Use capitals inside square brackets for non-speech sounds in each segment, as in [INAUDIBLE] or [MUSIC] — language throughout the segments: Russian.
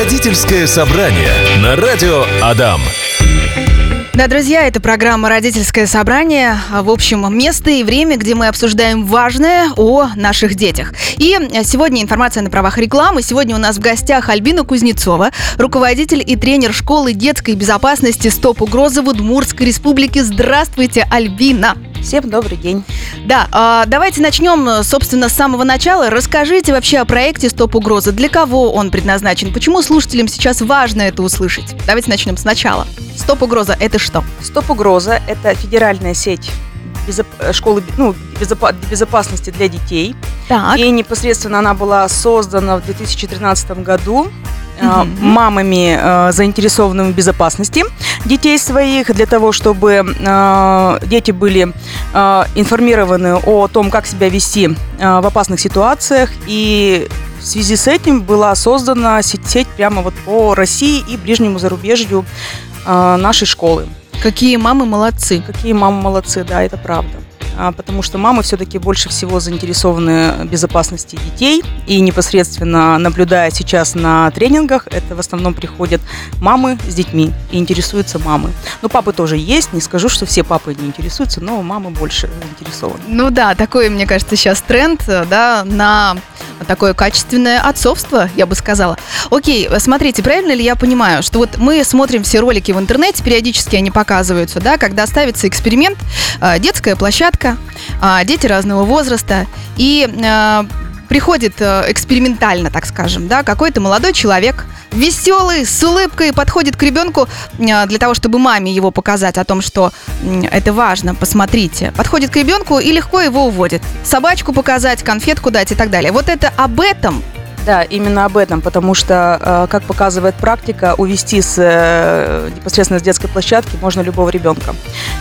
Родительское собрание на радио Адам. Да, друзья, это программа «Родительское собрание». В общем, место и время, где мы обсуждаем важное о наших детях. И сегодня информация на правах рекламы. Сегодня у нас в гостях Альбина Кузнецова, руководитель и тренер школы детской безопасности «Стоп угрозы» в Удмуртской республике. Здравствуйте, Альбина! Всем добрый день. Да, а, давайте начнем, собственно, с самого начала. Расскажите вообще о проекте «Стоп угрозы». Для кого он предназначен? Почему слушателям сейчас важно это услышать? Давайте начнем сначала. «Стоп угроза» — это что? «Стоп угроза» — это федеральная сеть безоп... школы ну, безоп... безопасности для детей. Так. И непосредственно она была создана в 2013 году угу. мамами, э, заинтересованными в безопасности детей своих, для того, чтобы э, дети были информированы о том, как себя вести в опасных ситуациях. И в связи с этим была создана сеть, сеть прямо вот по России и ближнему зарубежью нашей школы. Какие мамы молодцы. Какие мамы молодцы, да, это правда. А, потому что мамы все-таки больше всего заинтересованы в безопасности детей. И непосредственно наблюдая сейчас на тренингах, это в основном приходят мамы с детьми и интересуются мамы. Ну, папы тоже есть, не скажу, что все папы не интересуются, но мамы больше заинтересованы. Ну да, такой, мне кажется, сейчас тренд, да, на такое качественное отцовство, я бы сказала. Окей, смотрите, правильно ли я понимаю, что вот мы смотрим все ролики в интернете, периодически они показываются, да, когда ставится эксперимент, а, детская площадка, а, дети разного возраста, и а, приходит э, экспериментально, так скажем, да, какой-то молодой человек, веселый, с улыбкой, подходит к ребенку э, для того, чтобы маме его показать о том, что это важно, посмотрите. Подходит к ребенку и легко его уводит. Собачку показать, конфетку дать и так далее. Вот это об этом да, именно об этом, потому что, э, как показывает практика, увести с, э, непосредственно с детской площадки можно любого ребенка.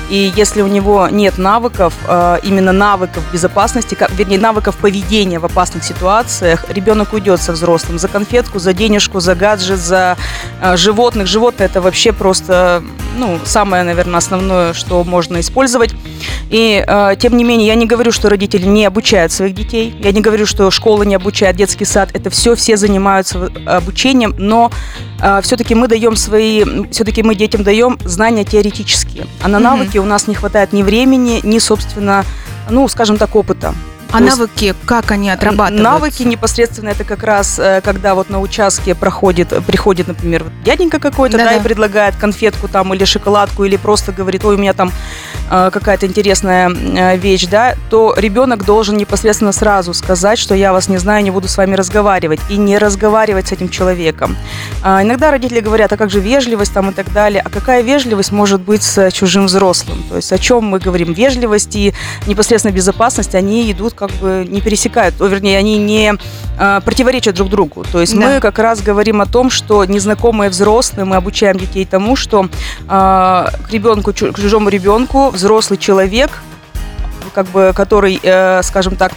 И если у него нет навыков, э, именно навыков безопасности, вернее, навыков поведения в опасных ситуациях, ребенок уйдет со взрослым за конфетку, за денежку, за гаджет, за животных. Животные это вообще просто, ну, самое, наверное, основное, что можно использовать. И, тем не менее, я не говорю, что родители не обучают своих детей, я не говорю, что школа не обучает, детский сад, это все, все занимаются обучением, но э, все-таки мы даем свои, все-таки мы детям даем знания теоретические, а на навыки у нас не хватает ни времени, ни, собственно, ну, скажем так, опыта. А То навыки, есть, как они отрабатываются? Навыки непосредственно это как раз, э, когда вот на участке проходит, приходит, например, дяденька какой-то, да, да, и предлагает конфетку там или шоколадку, или просто говорит, ой, у меня там э, какая-то интересная э, вещь, да, то ребенок должен непосредственно сразу сказать, что я вас не знаю, не буду с вами разговаривать, и не разговаривать с этим человеком. А иногда родители говорят, а как же вежливость там и так далее, а какая вежливость может быть с чужим взрослым? То есть о чем мы говорим? Вежливость и непосредственно безопасность, они идут как бы не пересекают, вернее, они не э, противоречат друг другу. То есть да. мы как раз говорим о том, что незнакомые взрослые, мы обучаем детей тому, что э, к ребенку, к чужому ребенку взрослый человек, как бы, который, э, скажем так,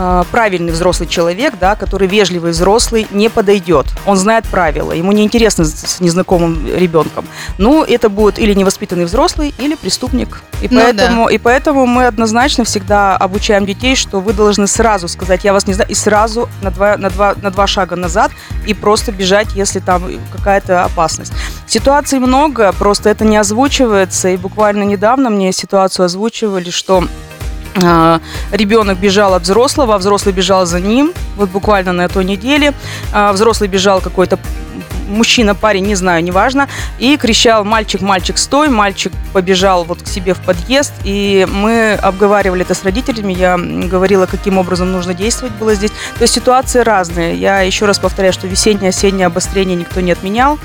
Э, правильный взрослый человек, да, который вежливый взрослый, не подойдет. Он знает правила, ему не интересно с незнакомым ребенком. Ну, это будет или невоспитанный взрослый, или преступник. И, ну, поэтому, да. и поэтому мы однозначно всегда обучаем детей, что вы должны сразу сказать, я вас не знаю, и сразу на два, на два, на два шага назад и просто бежать, если там какая-то опасность. Ситуаций много, просто это не озвучивается. И буквально недавно мне ситуацию озвучивали, что ребенок бежал от взрослого, а взрослый бежал за ним, вот буквально на той неделе. А, взрослый бежал какой-то мужчина, парень, не знаю, неважно, и кричал «мальчик, мальчик, стой!» Мальчик побежал вот к себе в подъезд, и мы обговаривали это с родителями, я говорила, каким образом нужно действовать было здесь. То есть ситуации разные. Я еще раз повторяю, что весеннее, осеннее обострение никто не отменял.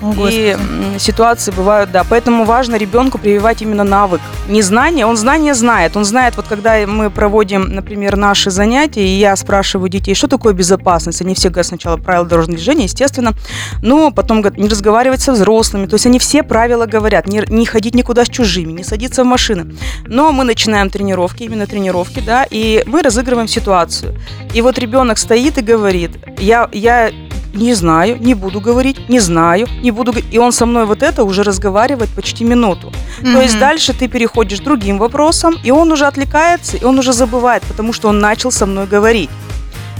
О, и ситуации бывают, да. Поэтому важно ребенку прививать именно навык. Не знание, он знание знает. Он знает, вот когда мы проводим, например, наши занятия, и я спрашиваю детей, что такое безопасность. Они все говорят сначала правила дорожного движения, естественно. Но потом говорят, не разговаривать со взрослыми. То есть они все правила говорят. Не, не ходить никуда с чужими, не садиться в машины. Но мы начинаем тренировки, именно тренировки, да, и мы разыгрываем ситуацию. И вот ребенок стоит и говорит, я, я не знаю, не буду говорить, не знаю, не буду говорить. И он со мной вот это уже разговаривает почти минуту. Mm-hmm. То есть дальше ты переходишь к другим вопросам, и он уже отвлекается, и он уже забывает, потому что он начал со мной говорить.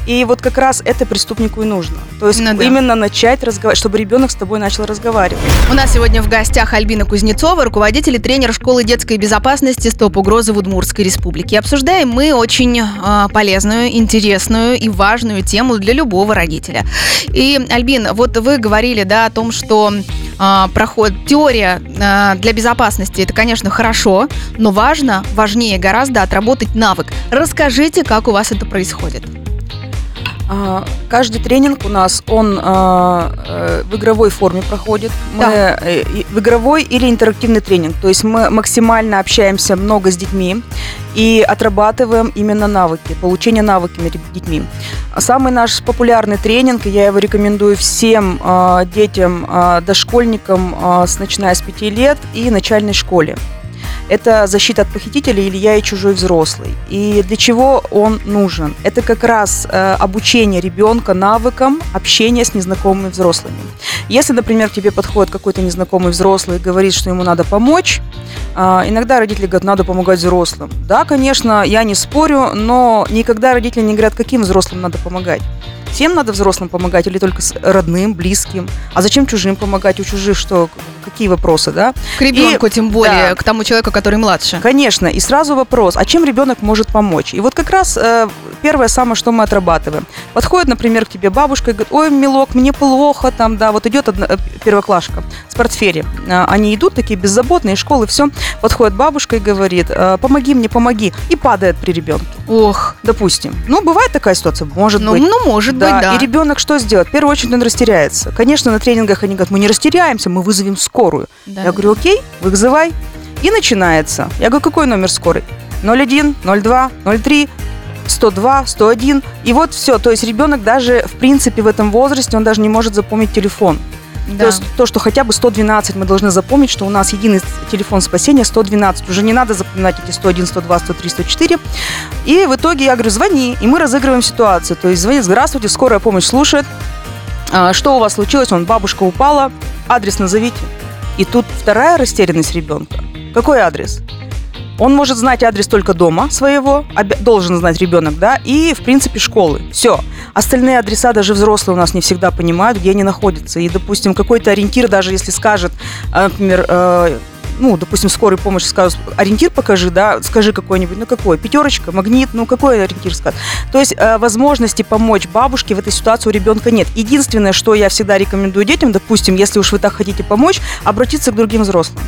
И вот как раз это преступнику и нужно. То есть Ну да. именно начать разговаривать, чтобы ребенок с тобой начал разговаривать. У нас сегодня в гостях Альбина Кузнецова, руководитель и тренер школы детской безопасности «Стоп угрозы» в Удмуртской республике. И Обсуждаем мы очень а, полезную, интересную и важную тему для любого родителя. И, Альбин, вот вы говорили, да, о том, что а, проход, теория а, для безопасности, это, конечно, хорошо, но важно, важнее гораздо отработать навык. Расскажите, как у вас это происходит. А, Каждый тренинг у нас, он а, э, в игровой форме проходит. Мы, Да. э, в игровой или интерактивный тренинг. То есть мы максимально общаемся много с детьми и отрабатываем именно навыки, получение навыками детьми. Самый наш популярный тренинг, я его рекомендую всем а, детям, дошкольникам, с, начиная с 5 лет и начальной школе. Это защита от похитителей или я и чужой взрослый. И для чего он нужен? Это как раз э, обучение ребенка навыкам общения с незнакомыми взрослыми. Если, например, к тебе подходит какой-то незнакомый взрослый и говорит, что ему надо помочь, а, иногда родители говорят, надо помогать взрослым. Да, конечно, я не спорю, но никогда родители не говорят, каким взрослым надо помогать. Всем надо взрослым помогать или только родным, близким? А зачем чужим помогать? У чужих что? Какие вопросы, да? К ребенку, тем более, да. к тому человеку, который младше. Конечно, и сразу вопрос, а чем ребенок может помочь? И вот как раз э, первое самое, что мы отрабатываем. Подходит, например, к тебе бабушка и говорит, ой, милок, мне плохо, там, да, вот идет одна, э, первоклашка с портфелем. Э, Они идут такие беззаботные, школы, все. Подходит бабушка и говорит, «Э, помоги мне, помоги. И падает при ребенке, Ох, допустим. Ну, бывает такая ситуация, может ну, быть. ну, может быть, да. И ребенок что сделает? В первую очередь он растеряется. Конечно, на тренингах они говорят, мы не растеряемся, мы вызовем скорую. Да. Я говорю, окей, вызывай. И начинается. Я говорю, какой номер скорой? 01, 02, 03, 102, 101. И вот все. То есть ребенок даже, в принципе, в этом возрасте, он даже не может запомнить телефон. Да. То есть то, что хотя бы 112 мы должны запомнить, что у нас единый телефон спасения 112. Уже не надо запоминать эти 101, 102, 103, 104. И в итоге я говорю, звони, и мы разыгрываем ситуацию. То есть звонит, здравствуйте, скорая помощь слушает. А, Что у вас случилось? Он, бабушка упала, адрес назовите. И тут вторая растерянность ребенка. Какой адрес? Он может знать адрес только дома своего, должен знать ребенок, да, и, в принципе, школы. Все. Остальные адреса даже взрослые у нас не всегда понимают, где они находятся. И, допустим, какой-то ориентир, даже если скажет, а, например, э, ну, допустим, скорой помощи скажут, ориентир покажи, да, скажи какой-нибудь, ну какой, пятерочка, магнит, ну какой ориентир скажет. То есть э, возможности помочь бабушке в этой ситуации у ребенка нет. Единственное, что я всегда рекомендую детям, допустим, если уж вы так хотите помочь, обратиться к другим взрослым.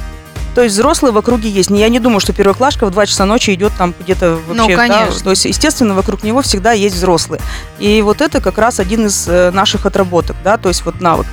То есть взрослые в округе есть. Я не думаю, что первоклашка в 2 часа ночи идет там где-то вообще. да. конечно. То есть, естественно, вокруг него всегда есть взрослые. И вот это как раз один из э, наших отработок, да, то есть вот навык.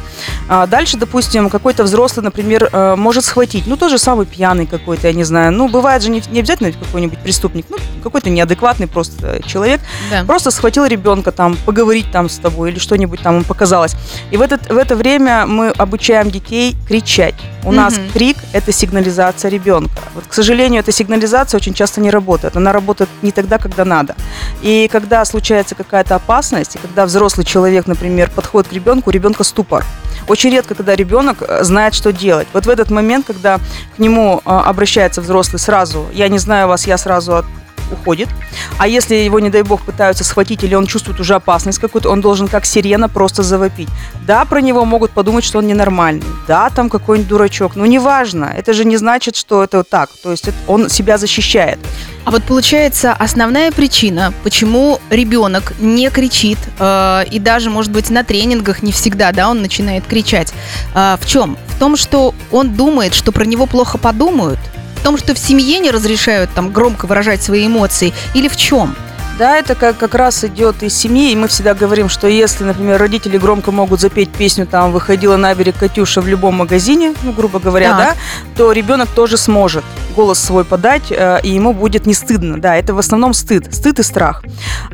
А дальше, допустим, какой-то взрослый, например, э, может схватить, ну, тот же самый пьяный какой-то, я не знаю. Ну, бывает же не, не обязательно какой-нибудь преступник, ну, какой-то неадекватный просто человек, Да. просто схватил ребенка там, поговорить там с тобой или что-нибудь там ему показалось. И в, этот, в это время мы обучаем детей кричать. У нас Мгм. крик – это сигнализация ребенка. Вот, к сожалению, эта сигнализация очень часто не работает. Она работает не тогда, когда надо. И когда случается какая-то опасность, и когда взрослый человек, например, подходит к ребенку, у ребенка ступор. Очень редко, когда ребенок э, знает, что делать. Вот в этот момент, когда к нему э, обращается взрослый сразу, я не знаю вас, я сразу уходит. А если его, не дай бог, пытаются схватить или он чувствует уже опасность какую-то, он должен как сирена просто завопить. Да, про него могут подумать, что он ненормальный. Да, там какой-нибудь дурачок. Но неважно. Это же не значит, что это так. То есть он себя защищает. А вот получается основная причина, почему ребенок не кричит, э, и даже, может быть, на тренингах не всегда, да, он начинает кричать. э, в чем? В том, что он думает, что про него плохо подумают, том, что в семье не разрешают там громко выражать свои эмоции, или в чем? Да, это как, как раз идет из семьи, и мы всегда говорим, что если, например, родители громко могут запеть песню там «Выходила на берег Катюша» в любом магазине, ну, грубо говоря, Так. да, то ребенок тоже сможет голос свой подать, э, и ему будет не стыдно. Да, это в основном стыд, стыд и страх.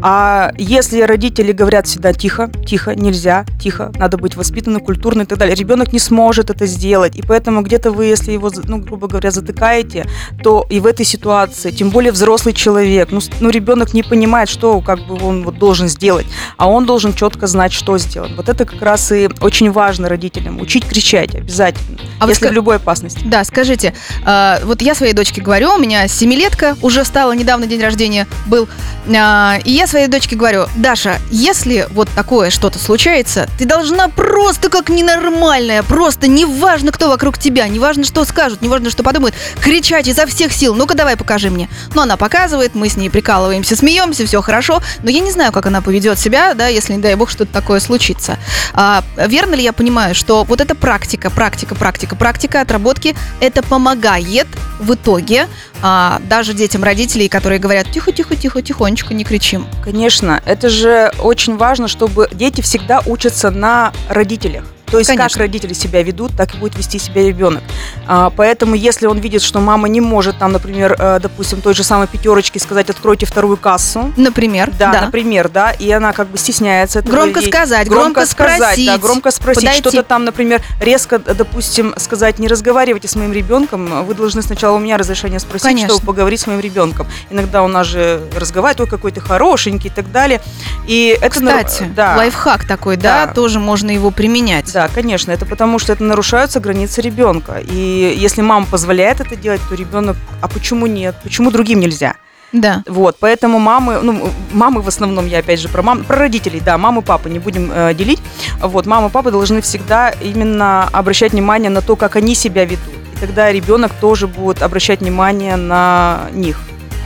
А если родители говорят всегда тихо, тихо, нельзя, тихо, надо быть воспитанным, культурным и так далее, ребенок не сможет это сделать, и поэтому где-то вы, если его, ну, грубо говоря, затыкаете, то и в этой ситуации, тем более взрослый человек, ну, ну ребенок не понимает, что как бы он вот должен сделать, а он должен четко знать, что сделать. Вот это как раз и очень важно родителям, учить кричать обязательно. а если ска... в любой опасности. Да, скажите, э, вот я своей дочке говорю, у меня семилетка, уже стала, недавно день рождения был, э, и я своей дочке говорю, Даша, если вот такое что-то случается, ты должна просто как ненормальная, просто неважно, кто вокруг тебя, неважно, что скажут, неважно, что подумают, кричать изо всех сил, ну-ка давай покажи мне. Ну, она показывает, мы с ней прикалываемся, смеемся, все хорошо, но я не знаю, как она поведет себя, да, если, не дай бог, что-то такое случится. А, верно ли я понимаю, что вот эта практика, практика, практика, практика отработки, это помогает в итоге итоге а, даже детям родителей, которые говорят тихо-тихо-тихо, тихонечко, не кричим. Конечно, это же очень важно, чтобы дети всегда учатся на родителях. То есть Конечно. как родители себя ведут, так и будет вести себя ребенок. А, поэтому если он видит, что мама не может там, например, э, допустим, той же самой пятерочки сказать, откройте вторую кассу. Например. Да, да. например, да, и она как бы стесняется этого. Громко ей, сказать, громко, громко сказать, спросить. Да, громко спросить. Что-то там, например, резко, допустим, сказать, не разговаривайте с моим ребенком, вы должны сначала у меня разрешение спросить, Конечно. чтобы поговорить с моим ребенком. Иногда у нас же разговаривает, ой, какой ты хорошенький и так далее. И это, Кстати, да. лайфхак такой, да, да, тоже можно его применять. Да, конечно. Это потому, что это нарушаются границы ребенка. И если мама позволяет это делать, то ребенок, а почему нет? Почему другим нельзя? Да. Вот, поэтому мамы, ну, мамы в основном, я опять же про мам, про родителей, да, мамы, папы не будем э, делить. Вот, мамы, папы должны всегда именно обращать внимание на то, как они себя ведут. И тогда ребенок тоже будет обращать внимание на них.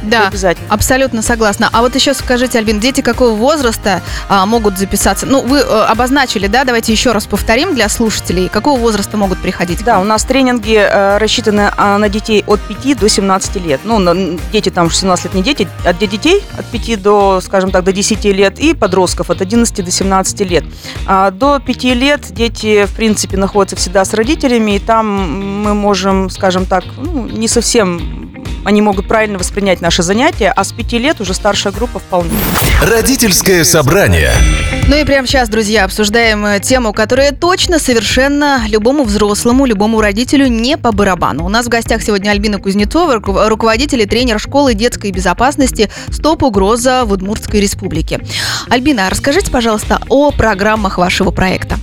Да, обязательно. абсолютно согласна. А вот еще скажите, Альбин, дети какого возраста а, могут записаться? Ну, вы а, обозначили, да? Давайте еще раз повторим для слушателей. Какого возраста могут приходить? Да, у нас тренинги а, рассчитаны а, на детей от 5 до 17 лет. Ну, на, дети там 17 лет не дети, а для детей от 5 до, скажем так, до 10 лет и подростков от 11 до 17 лет. А, до 5 лет дети, в принципе, находятся всегда с родителями, и там мы можем, скажем так, ну, не совсем они могут правильно воспринять наши занятия, а с пяти лет уже старшая группа вполне. Родительское собрание. Ну и прямо сейчас, друзья, обсуждаем э, тему, которая точно совершенно любому взрослому, любому родителю не по барабану. У нас в гостях сегодня Альбина Кузнецова, руководитель и тренер школы детской безопасности «Стоп угроза» в Удмуртской республике. Альбина, расскажите, пожалуйста, о программах вашего проекта.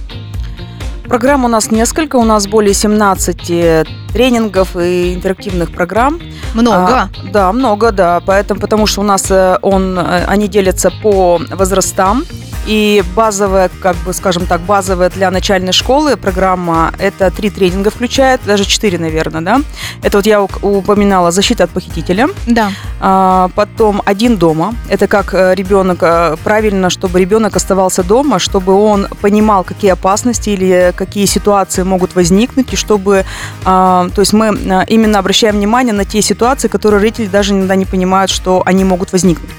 Программ у нас несколько, у нас более 17 тренингов и интерактивных программ. Много? А, да, много, да. Поэтому, потому что у нас э, он, э, они делятся по возрастам. И базовая, как бы, скажем так, базовая для начальной школы программа это три тренинга включает, даже четыре, наверное, да. Это вот я упоминала защита от похитителя. Да. А, потом один дома. Это как э, ребенок э, правильно, чтобы ребенок оставался дома, чтобы он понимал, какие опасности или какие ситуации могут возникнуть, и чтобы, а, то есть мы э, именно обращаем внимание на те ситуации, которые родители даже иногда не понимают, что они могут возникнуть.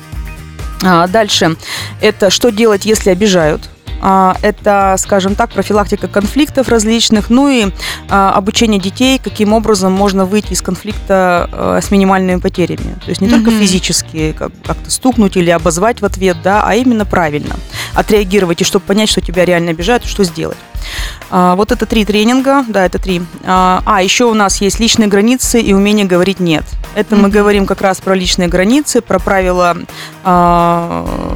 А, дальше. Это что делать, если обижают. А, это, скажем так, профилактика конфликтов различных, ну и а, обучение детей, каким образом можно выйти из конфликта с минимальными потерями. То есть не mm-hmm. только физически как- как-то стукнуть или обозвать в ответ, да, а именно правильно отреагировать, и чтобы понять, что тебя реально обижают, что сделать. Вот это три тренинга, да, это три. А, еще у нас есть личные границы и умение говорить «нет». Это mm-hmm. мы говорим как раз про личные границы, про правила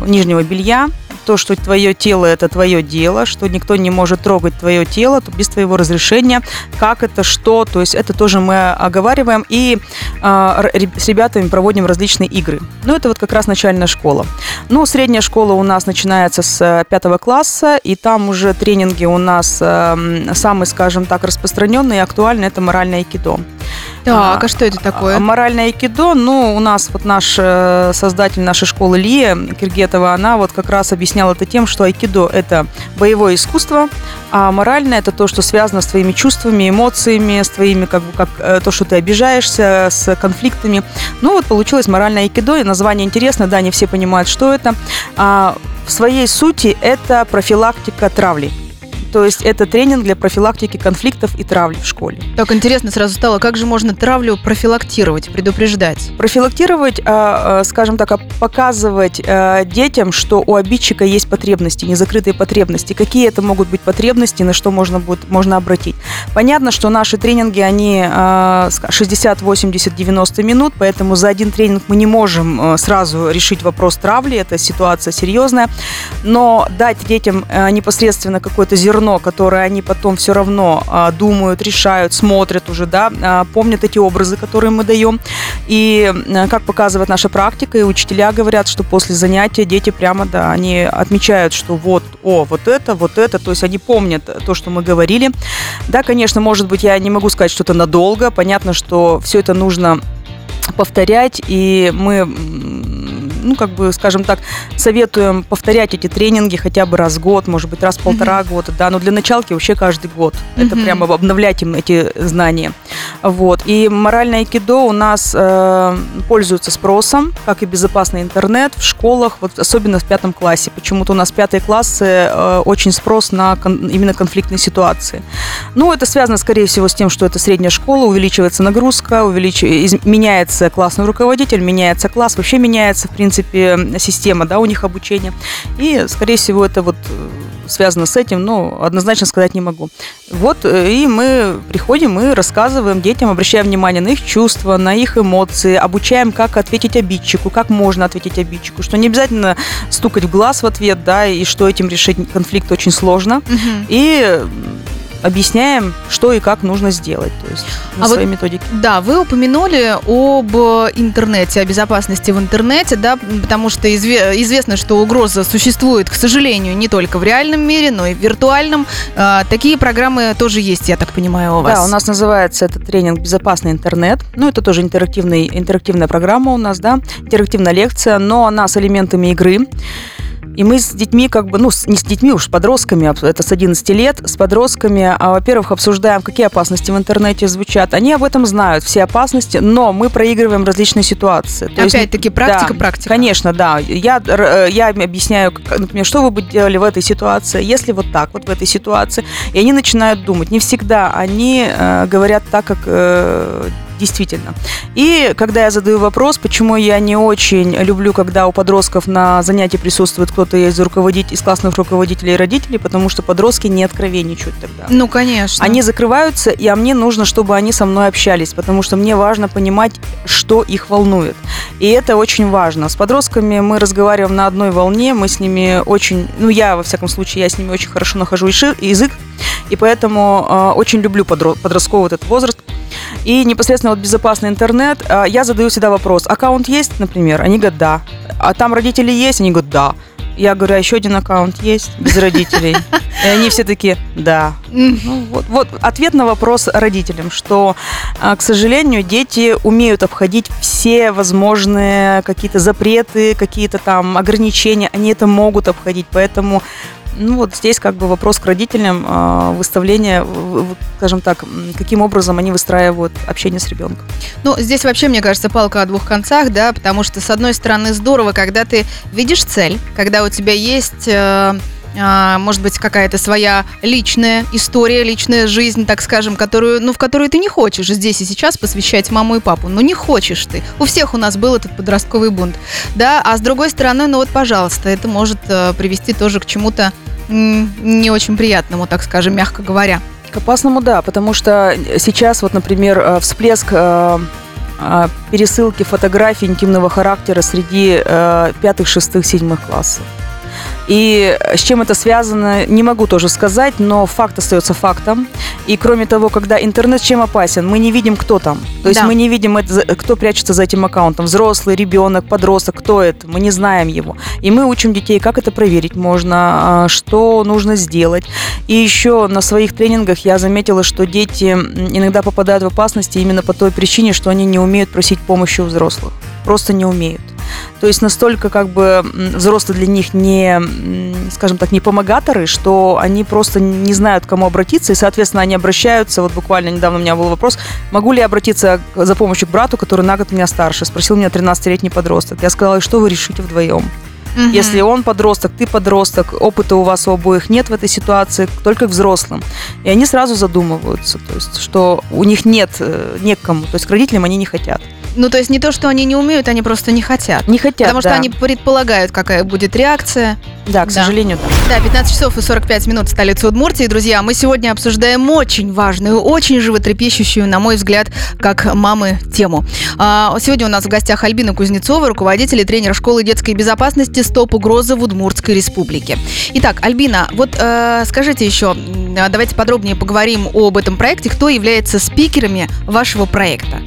нижнего белья, то, что твое тело это твое дело, что никто не может трогать твое тело без твоего разрешения, как это, что, то есть это тоже мы оговариваем и э, с ребятами проводим различные игры. Ну, это вот как раз начальная школа. Ну, средняя школа у нас начинается с пятого класса, и там уже тренинги у нас э, самые, скажем так, распространенные и актуальные, это моральное айкидо. Так, а, а что это такое? А, моральное айкидо, ну, у нас вот наш э, создатель нашей школы Лия Киргетова, она вот как раз объясняла это тем, что айкидо – это боевое искусство, а моральное – это то, что связано с твоими чувствами, эмоциями, с твоими, как бы, как э, то, что ты обижаешься, с конфликтами. Ну, вот получилось моральное айкидо, и название интересно, да, не все понимают, что это. А, в своей сути это профилактика травли. То есть это тренинг для профилактики конфликтов и травли в школе. Так интересно сразу стало, как же можно травлю профилактировать, предупреждать? Профилактировать, а, а, скажем так, а, показывать детям, что у обидчика есть потребности, незакрытые потребности. Какие это могут быть потребности, на что можно будет можно обратить. Понятно, что наши тренинги, они 60, 80, 90 минут, поэтому за один тренинг мы не можем сразу решить вопрос травли, это ситуация серьезная. Но дать детям непосредственно какое-то зерно зерно, которое они потом все равно а, думают, решают, смотрят уже, да, а, помнят эти образы, которые мы даем. И а, как показывает наша практика, и учителя говорят, что после занятия дети прямо, да, они отмечают, что вот, о, вот это, вот это, то есть они помнят то, что мы говорили. Да, конечно, может быть, я не могу сказать что-то надолго, понятно, что все это нужно повторять, и мы ну, как бы, скажем так, советуем повторять эти тренинги хотя бы раз в год, может быть, раз в полтора mm-hmm. года, да, но для началки вообще каждый год. Mm-hmm. Это прямо обновлять им эти знания. Вот. И моральное айкидо у нас э, пользуется спросом, как и безопасный интернет в школах, вот особенно в пятом классе. Почему-то у нас пятые классы э, очень спрос на кон- именно конфликтные ситуации. Ну, это связано, скорее всего, с тем, что это средняя школа, увеличивается нагрузка, увелич... из... меняется классный руководитель, меняется класс, вообще меняется, в принципе, система, да, у них обучения. И, скорее всего, это вот э, связано с этим, но однозначно сказать не могу. Вот, э, и мы приходим и рассказываем детям, обращаем внимание на их чувства, на их эмоции, обучаем, как ответить обидчику, как можно ответить обидчику, что не обязательно стукать в глаз в ответ, да, и что этим решить конфликт очень сложно. Угу. И объясняем, что и как нужно сделать, то есть на а своей вот, методике. Да, вы упомянули об интернете, о безопасности в интернете, да, потому что изве- известно, что угроза существует, к сожалению, не только в реальном мире, но и в виртуальном. А, такие программы тоже есть, я так понимаю, у вас. Да, у нас называется этот тренинг «Безопасный интернет». Ну, это тоже интерактивный, интерактивная программа у нас, да, интерактивная лекция, но она с элементами игры. И мы с детьми, как бы, ну, не с детьми уж, с подростками, это с 11 лет, с подростками, а, во-первых, обсуждаем, какие опасности в интернете звучат. Они об этом знают, все опасности, но мы проигрываем различные ситуации. Опять-таки, практика, да, практика. Конечно, да. Я, э, я объясняю, например, что вы бы делали в этой ситуации, если вот так вот в этой ситуации. И они начинают думать. Не всегда они э, говорят так, как э, действительно. И когда я задаю вопрос, почему я не очень люблю, когда у подростков на занятии присутствует кто-то из руководителей, из классных руководителей и родителей, потому что подростки не откровенничают тогда. Ну, конечно. Они закрываются, и а мне нужно, чтобы они со мной общались, потому что мне важно понимать, что их волнует. И это очень важно. С подростками мы разговариваем на одной волне, мы с ними очень, ну, я, во всяком случае, я с ними очень хорошо нахожу язык, и поэтому э, очень люблю подростковый этот возраст. И непосредственно вот безопасный интернет, э, я задаю всегда вопрос, аккаунт есть, например? Они говорят, да. А там родители есть? Они говорят, да. Я говорю, а еще один аккаунт есть без родителей? И они все такие, да. Ну, вот, вот ответ на вопрос родителям, что, э, к сожалению, дети умеют обходить все возможные какие-то запреты, какие-то там ограничения, они это могут обходить, поэтому ну вот здесь как бы вопрос к родителям э, выставления, скажем так, каким образом они выстраивают общение с ребенком. Ну, здесь вообще, мне кажется, палка о двух концах, да, потому что, с одной стороны, здорово, когда ты видишь цель, когда у тебя есть... Э, может быть, какая-то своя личная история, личная жизнь, так скажем, которую, ну, в которую ты не хочешь здесь и сейчас посвящать маму и папу. Ну, не хочешь ты. У всех у нас был этот подростковый бунт. Да, а с другой стороны, ну вот, пожалуйста, это может э, привести тоже к чему-то не очень приятному, так скажем, мягко говоря. К опасному, да, потому что сейчас вот, например, э, всплеск э, пересылки фотографий интимного характера среди пятых, шестых, седьмых классов. И с чем это связано, не могу тоже сказать, но факт остается фактом. И кроме того, когда интернет чем опасен, мы не видим, кто там. То есть да. мы не видим, кто прячется за этим аккаунтом. Взрослый, ребенок, подросток, кто это. Мы не знаем его. И мы учим детей, как это проверить можно, а, что нужно сделать. И еще на своих тренингах я заметила, что дети иногда попадают в опасности именно по той причине, что они не умеют просить помощи у взрослых. Просто не умеют. То есть настолько как бы взрослые для них не, скажем так, не помогаторы, что они просто не знают, к кому обратиться, и, соответственно, они обращаются. Вот буквально недавно у меня был вопрос, могу ли я обратиться за помощью к брату, который на год меня старше? Спросил меня 13-летний подросток. Я сказала, что вы решите вдвоем? Угу. Если он подросток, ты подросток, опыта у вас у обоих нет в этой ситуации, только к взрослым. И они сразу задумываются, то есть, что у них нет э, некому, то есть к родителям они не хотят. Ну, то есть не то, что они не умеют, они просто не хотят. Не хотят, Потому что да. они предполагают, какая будет реакция. Да, к Да. сожалению, да. Да, 15 часов и 45 минут в столице Удмуртии. Друзья, мы сегодня обсуждаем очень важную, очень животрепещущую, на мой взгляд, как мамы, тему. А, Сегодня у нас в гостях Альбина Кузнецова, руководитель и тренер школы детской безопасности «Стоп угрозы» в Удмуртской республике. Итак, Альбина, вот э, скажите еще, а, давайте подробнее поговорим об этом проекте. Кто является спикерами вашего проекта?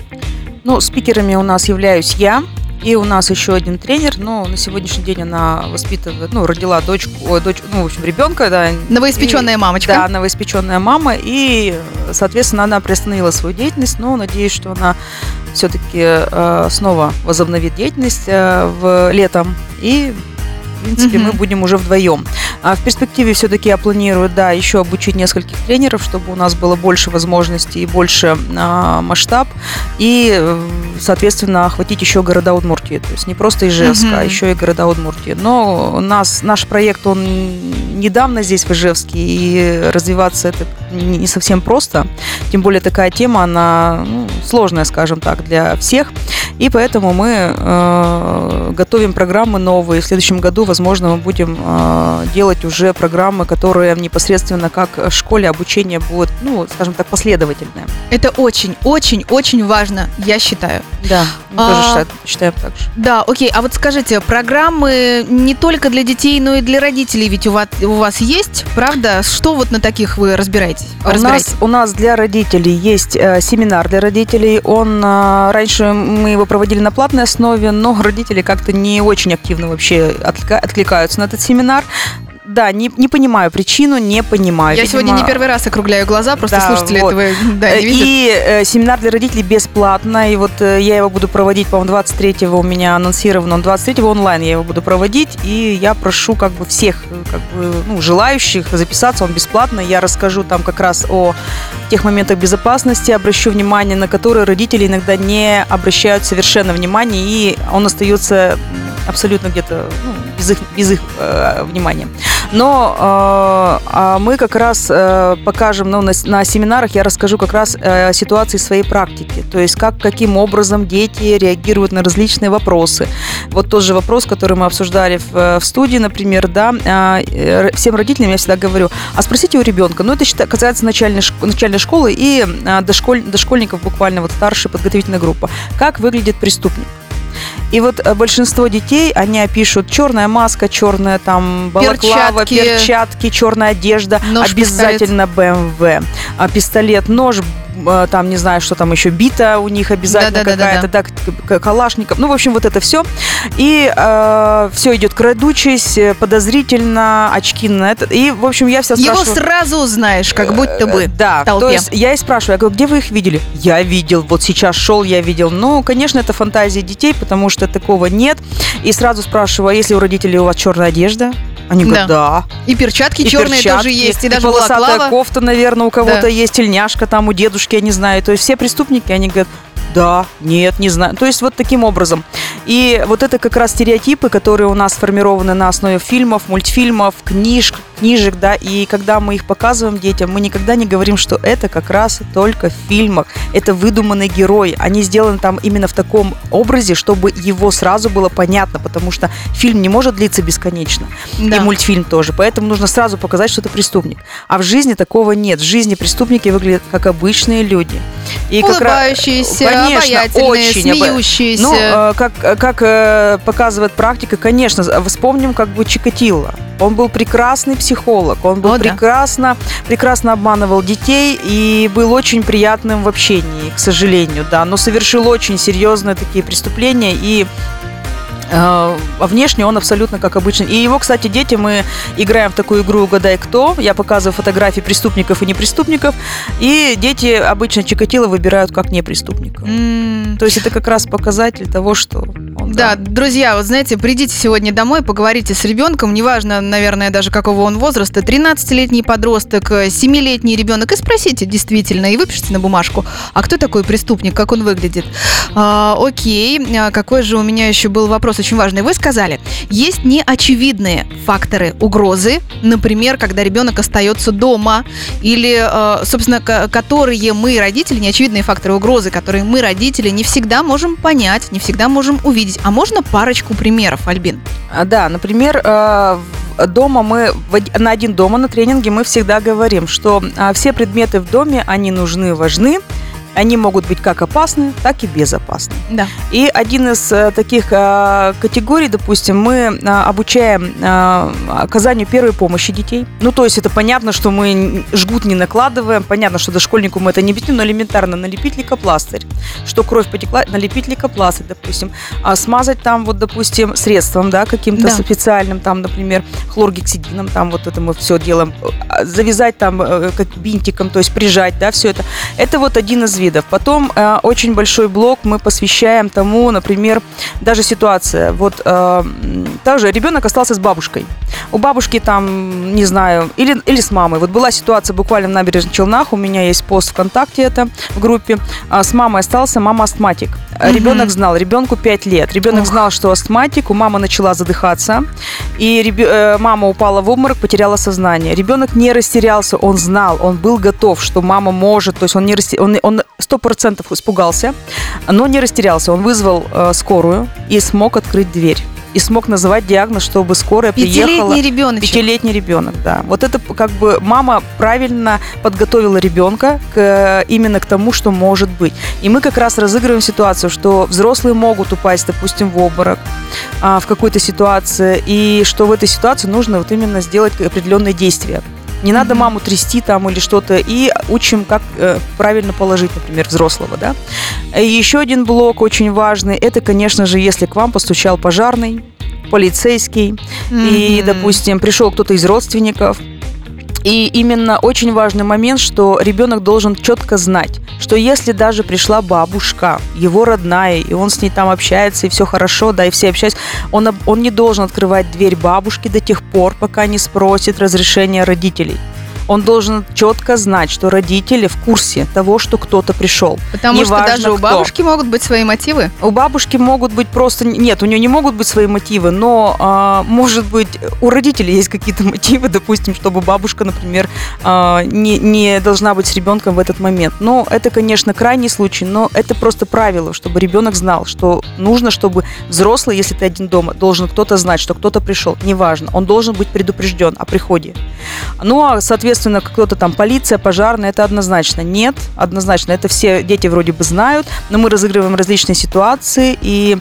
Ну, спикерами у нас являюсь я. И у нас еще один тренер, но на сегодняшний день она воспитывает, ну, родила дочку, ой, дочь, ну, в общем, ребенка, да. Новоиспеченная И- мамочка. Да, новоиспеченная мама, и, соответственно, она приостановила свою деятельность, но надеюсь, что она все-таки снова возобновит деятельность э, в летом, и, принципе, Мгм. мы будем уже вдвоем. А в перспективе все-таки я планирую, да, еще обучить нескольких тренеров, чтобы у нас было больше возможностей и больше а, масштаб, и, э, соответственно, охватить еще города Удмуртии. То есть не просто Ижевск, Мгм. а еще и города Удмуртии. Но у нас, наш проект, он недавно здесь, в Ижевске, и развиваться это не не совсем просто. Тем более такая тема, она ну, сложная, скажем так, для всех. И поэтому мы э, готовим программы новые. В следующем году, возможно, мы будем э, делать уже программы, которые непосредственно как в школе обучение будет, ну, скажем так, последовательное. Это очень, очень, очень важно, я считаю. Да, мы А, тоже считаем, считаем так же. Да, окей. А вот скажите, программы не только для детей, но и для родителей ведь у вас, у вас есть, правда? Что вот на таких вы разбираетесь? У нас, у нас для родителей есть э, семинар для родителей. Он э, раньше мы его проводили на платной основе, но родители как-то не очень активно вообще отклика- откликаются на этот семинар. Да, не, не понимаю причину, не понимаю. Я Видимо, сегодня не первый раз округляю глаза, просто Да, слушатели вот. этого да, не видят. И э, семинар для родителей бесплатно. И вот э, я его буду проводить, по-моему, 23-го у меня анонсировано. Он 23-го онлайн я его буду проводить. И я прошу как бы всех э, как бы, ну, желающих записаться. Он бесплатно. Я расскажу там как раз о тех моментах безопасности, обращу внимание, на которые родители иногда не обращают совершенно внимания. И он остается абсолютно где-то ну, без их, без их э, внимания. Но э, а мы как раз э, покажем, ну, на, на семинарах я расскажу как раз э, ситуации своей практики, то есть как, каким образом дети реагируют на различные вопросы. Вот тот же вопрос, который мы обсуждали в, э, в студии, например, да, э, э, всем родителям я всегда говорю, а спросите у ребенка, ну это считай, касается начальной, начальной школы и э, дошколь- дошкольников буквально вот старшая подготовительная группа, как выглядит преступник. И вот э, большинство детей, они опишут черная маска, черная там балаклава, Перчатки. перчатки, черная одежда, Нож, обязательно БМВ, а пистолет, нож, там не знаю, что там еще, бита у них обязательно какая-то, да, калашников, ну в общем вот это все. И все идет крадучись, э, подозрительно, очки на это. И в общем я вся Его спрашиваю. сразу узнаешь, как будто бы. Э, Да, толпе. то есть я и спрашиваю, я говорю, где вы их видели? Я видел, вот сейчас шел, я видел. Ну, конечно, это фантазии детей, потому что такого нет. И сразу спрашиваю, а если у родителей у вас черная одежда? Они говорят, да. И перчатки И черные перчатки, тоже есть, и и даже полосатая балаклава. кофта, наверное, у кого-то Да. есть, тельняшка там у дедушки, я не знаю. То есть все преступники, они говорят, да, нет, не знаю. То есть вот таким образом. И вот это как раз стереотипы, которые у нас сформированы на основе фильмов, мультфильмов, книж, книжек, да, и когда мы их показываем детям, мы никогда не говорим, что это как раз только в фильмах, это выдуманный герой, они сделаны там именно в таком образе, чтобы его сразу было понятно, потому что фильм не может длиться бесконечно, Да. и мультфильм тоже, поэтому нужно сразу показать, что это преступник. А в жизни такого нет, в жизни преступники выглядят как обычные люди. И как Улыбающиеся, Конечно, обаятельные, очень смеющиеся. ну, э, как, как э, показывает практика, конечно, вспомним как бы Чикатило. Он был прекрасный психолог, он был О, да. прекрасно, прекрасно обманывал детей и был очень приятным в общении, к сожалению, да, но совершил очень серьезные такие преступления и э, а внешне он абсолютно как обычный. И его, кстати, дети, мы играем в такую игру «Угадай кто». Я показываю фотографии преступников и непреступников. И дети обычно Чикатило выбирают как непреступника. М, То есть это как раз показатель того, что он, Да, друзья, вот знаете, придите сегодня домой, поговорите с ребенком, неважно, наверное, даже какого он возраста, 13-летний подросток, 7-летний ребенок, и спросите действительно, и выпишите на бумажку, а кто такой преступник, как он выглядит. А, окей, а какой же у меня еще был вопрос очень важный. Вы сказали, есть неочевидные факторы угрозы, например, когда ребенок остается дома, или, а, собственно, которые мы, родители, неочевидные факторы угрозы, которые мы, родители, не всегда можем понять, не всегда можем увидеть. А можно парочку примеров, Альбин? А, Да, например, э, дома мы, на один дома на тренинге мы всегда говорим, что а, все предметы в доме, они нужны, важны, они могут быть как опасны, так и безопасны. Да. И один из э, таких э, категорий, допустим, мы э, обучаем оказанию первой помощи детей. Ну, то есть это понятно, что мы жгут не накладываем, понятно, что дошкольнику мы это не объясним, но элементарно налепить лейкопластырь, что кровь потекла, налепить лейкопластырь, допустим, а смазать там вот, допустим, средством, да, каким-то Да. специальным, там, например, хлоргексидином, там вот это мы все делаем, завязать там как бинтиком, то есть прижать, да, все это. Это вот один из видов. Потом э, очень большой блок мы посвящаем тому, например, даже ситуация. Вот э, тоже ребенок остался с бабушкой. У бабушки там, не знаю, или, или с мамой. Вот была ситуация буквально в набережных Челнах, у меня есть пост ВКонтакте это в группе. А, с мамой остался, мама астматик. Мгм. Ребенок знал, ребенку 5 лет. Ребенок Ох. знал, что астматик, у мамы начала задыхаться, и ребё- э, мама упала в обморок, потеряла сознание. Ребенок не растерялся, он знал, он был готов, что мама может, то есть он не расте- он, он 100% испугался, но не растерялся. Он вызвал э, скорую и смог открыть дверь. И смог называть диагноз, чтобы скорая приехала. Пятилетний ребеночек. Пятилетний ребенок, да. Вот это как бы мама правильно подготовила ребенка к, э, именно к тому, что может быть. И мы как раз разыгрываем ситуацию, что взрослые могут упасть, допустим, в обморок а, в какой-то ситуации, и что в этой ситуации нужно вот именно сделать определенные действия. Не надо маму трясти там или что-то, и учим, как э, правильно положить, например, взрослого, да. И еще один блок очень важный, это, конечно же, если к вам постучал пожарный, полицейский, и, Мгм. допустим, пришел кто-то из родственников. И именно очень важный момент, что ребенок должен четко знать, что если даже пришла бабушка, его родная, и он с ней там общается, и все хорошо, да, и все общаются, он, он не должен открывать дверь бабушки до тех пор, пока не спросит разрешения родителей. Он должен четко знать, что родители в курсе того, что кто-то пришел. Потому что Неважно даже у кто. бабушки могут быть свои мотивы. У бабушки могут быть просто... Нет, у нее не могут быть свои мотивы, но, а, может быть, у родителей есть какие-то [LAUGHS] мотивы, допустим, чтобы бабушка, например, а, не, не должна быть с ребенком в этот момент. Но это, конечно, крайний случай, но это просто правило, чтобы ребенок знал, что нужно, чтобы взрослый, если ты один дома, должен кто-то знать, что кто-то пришел. Неважно, он должен быть предупрежден о приходе. Ну, а, соответственно, кто-то там, полиция, пожарная, это однозначно нет, однозначно. Это все дети вроде бы знают, но мы разыгрываем различные ситуации. И,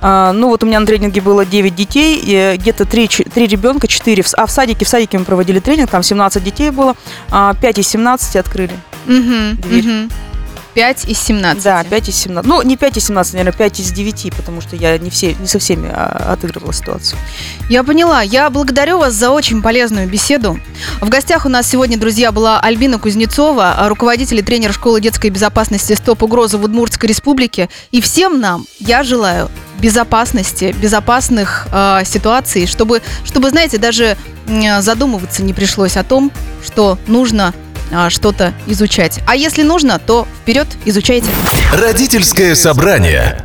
а, ну, вот у меня на тренинге было 9 детей, и где-то 3, 3 ребенка, 4, в, с- а в садике, в садике мы проводили тренинг, там 17 детей было, а 5 из 17 открыли. Мгм, Дверь. мгм. 5 из 17. Да, 5 из 17. Ну, не 5 из 17, наверное, 5 из 9, потому что я не, все, не со всеми а, отыгрывала ситуацию. Я поняла. Я благодарю вас за очень полезную беседу. В гостях у нас сегодня, друзья, была Альбина Кузнецова, руководитель и тренер школы детской безопасности «Стоп угроза» в Удмуртской республике. И всем нам я желаю безопасности, безопасных э, ситуаций, чтобы, чтобы, знаете, даже задумываться не пришлось о том, что нужно а, что-то изучать. А если нужно, то вперед изучайте. Родительское собрание.